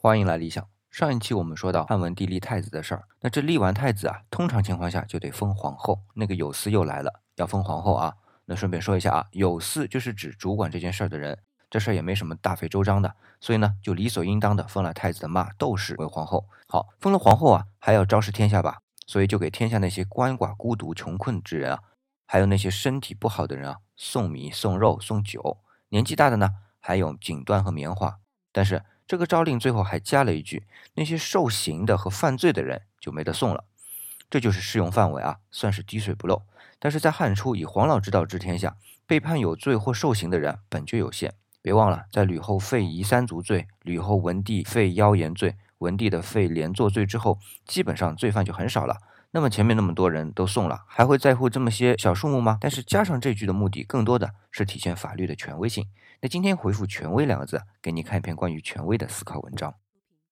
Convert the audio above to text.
欢迎来理想。上一期我们说到汉文帝立太子的事儿，那这立完太子啊，通常情况下就得封皇后。那个有司又来了，要封皇后啊。那顺便说一下啊，有司就是指主管这件事儿的人，这事儿也没什么大费周章的，所以呢，就理所应当的封了太子的妈窦氏为皇后。好，封了皇后啊，还要昭示天下吧，所以就给天下那些鳏寡孤独穷困之人啊，还有那些身体不好的人啊，送米送肉送酒，年纪大的呢，还有锦缎和棉花。但是这个诏令最后还加了一句：那些受刑的和犯罪的人就没得送了。这就是适用范围啊，算是滴水不漏。但是在汉初以黄老之道治天下，被判有罪或受刑的人本就有限。别忘了，在吕后废夷三族罪、吕后文帝废妖言罪、文帝的废连坐罪之后，基本上罪犯就很少了。那么前面那么多人都送了，还会在乎这么些小数目吗？但是加上这句的目的，更多的是体现法律的权威性。那今天回复“权威”两个字，给你看一篇关于权威的思考文章。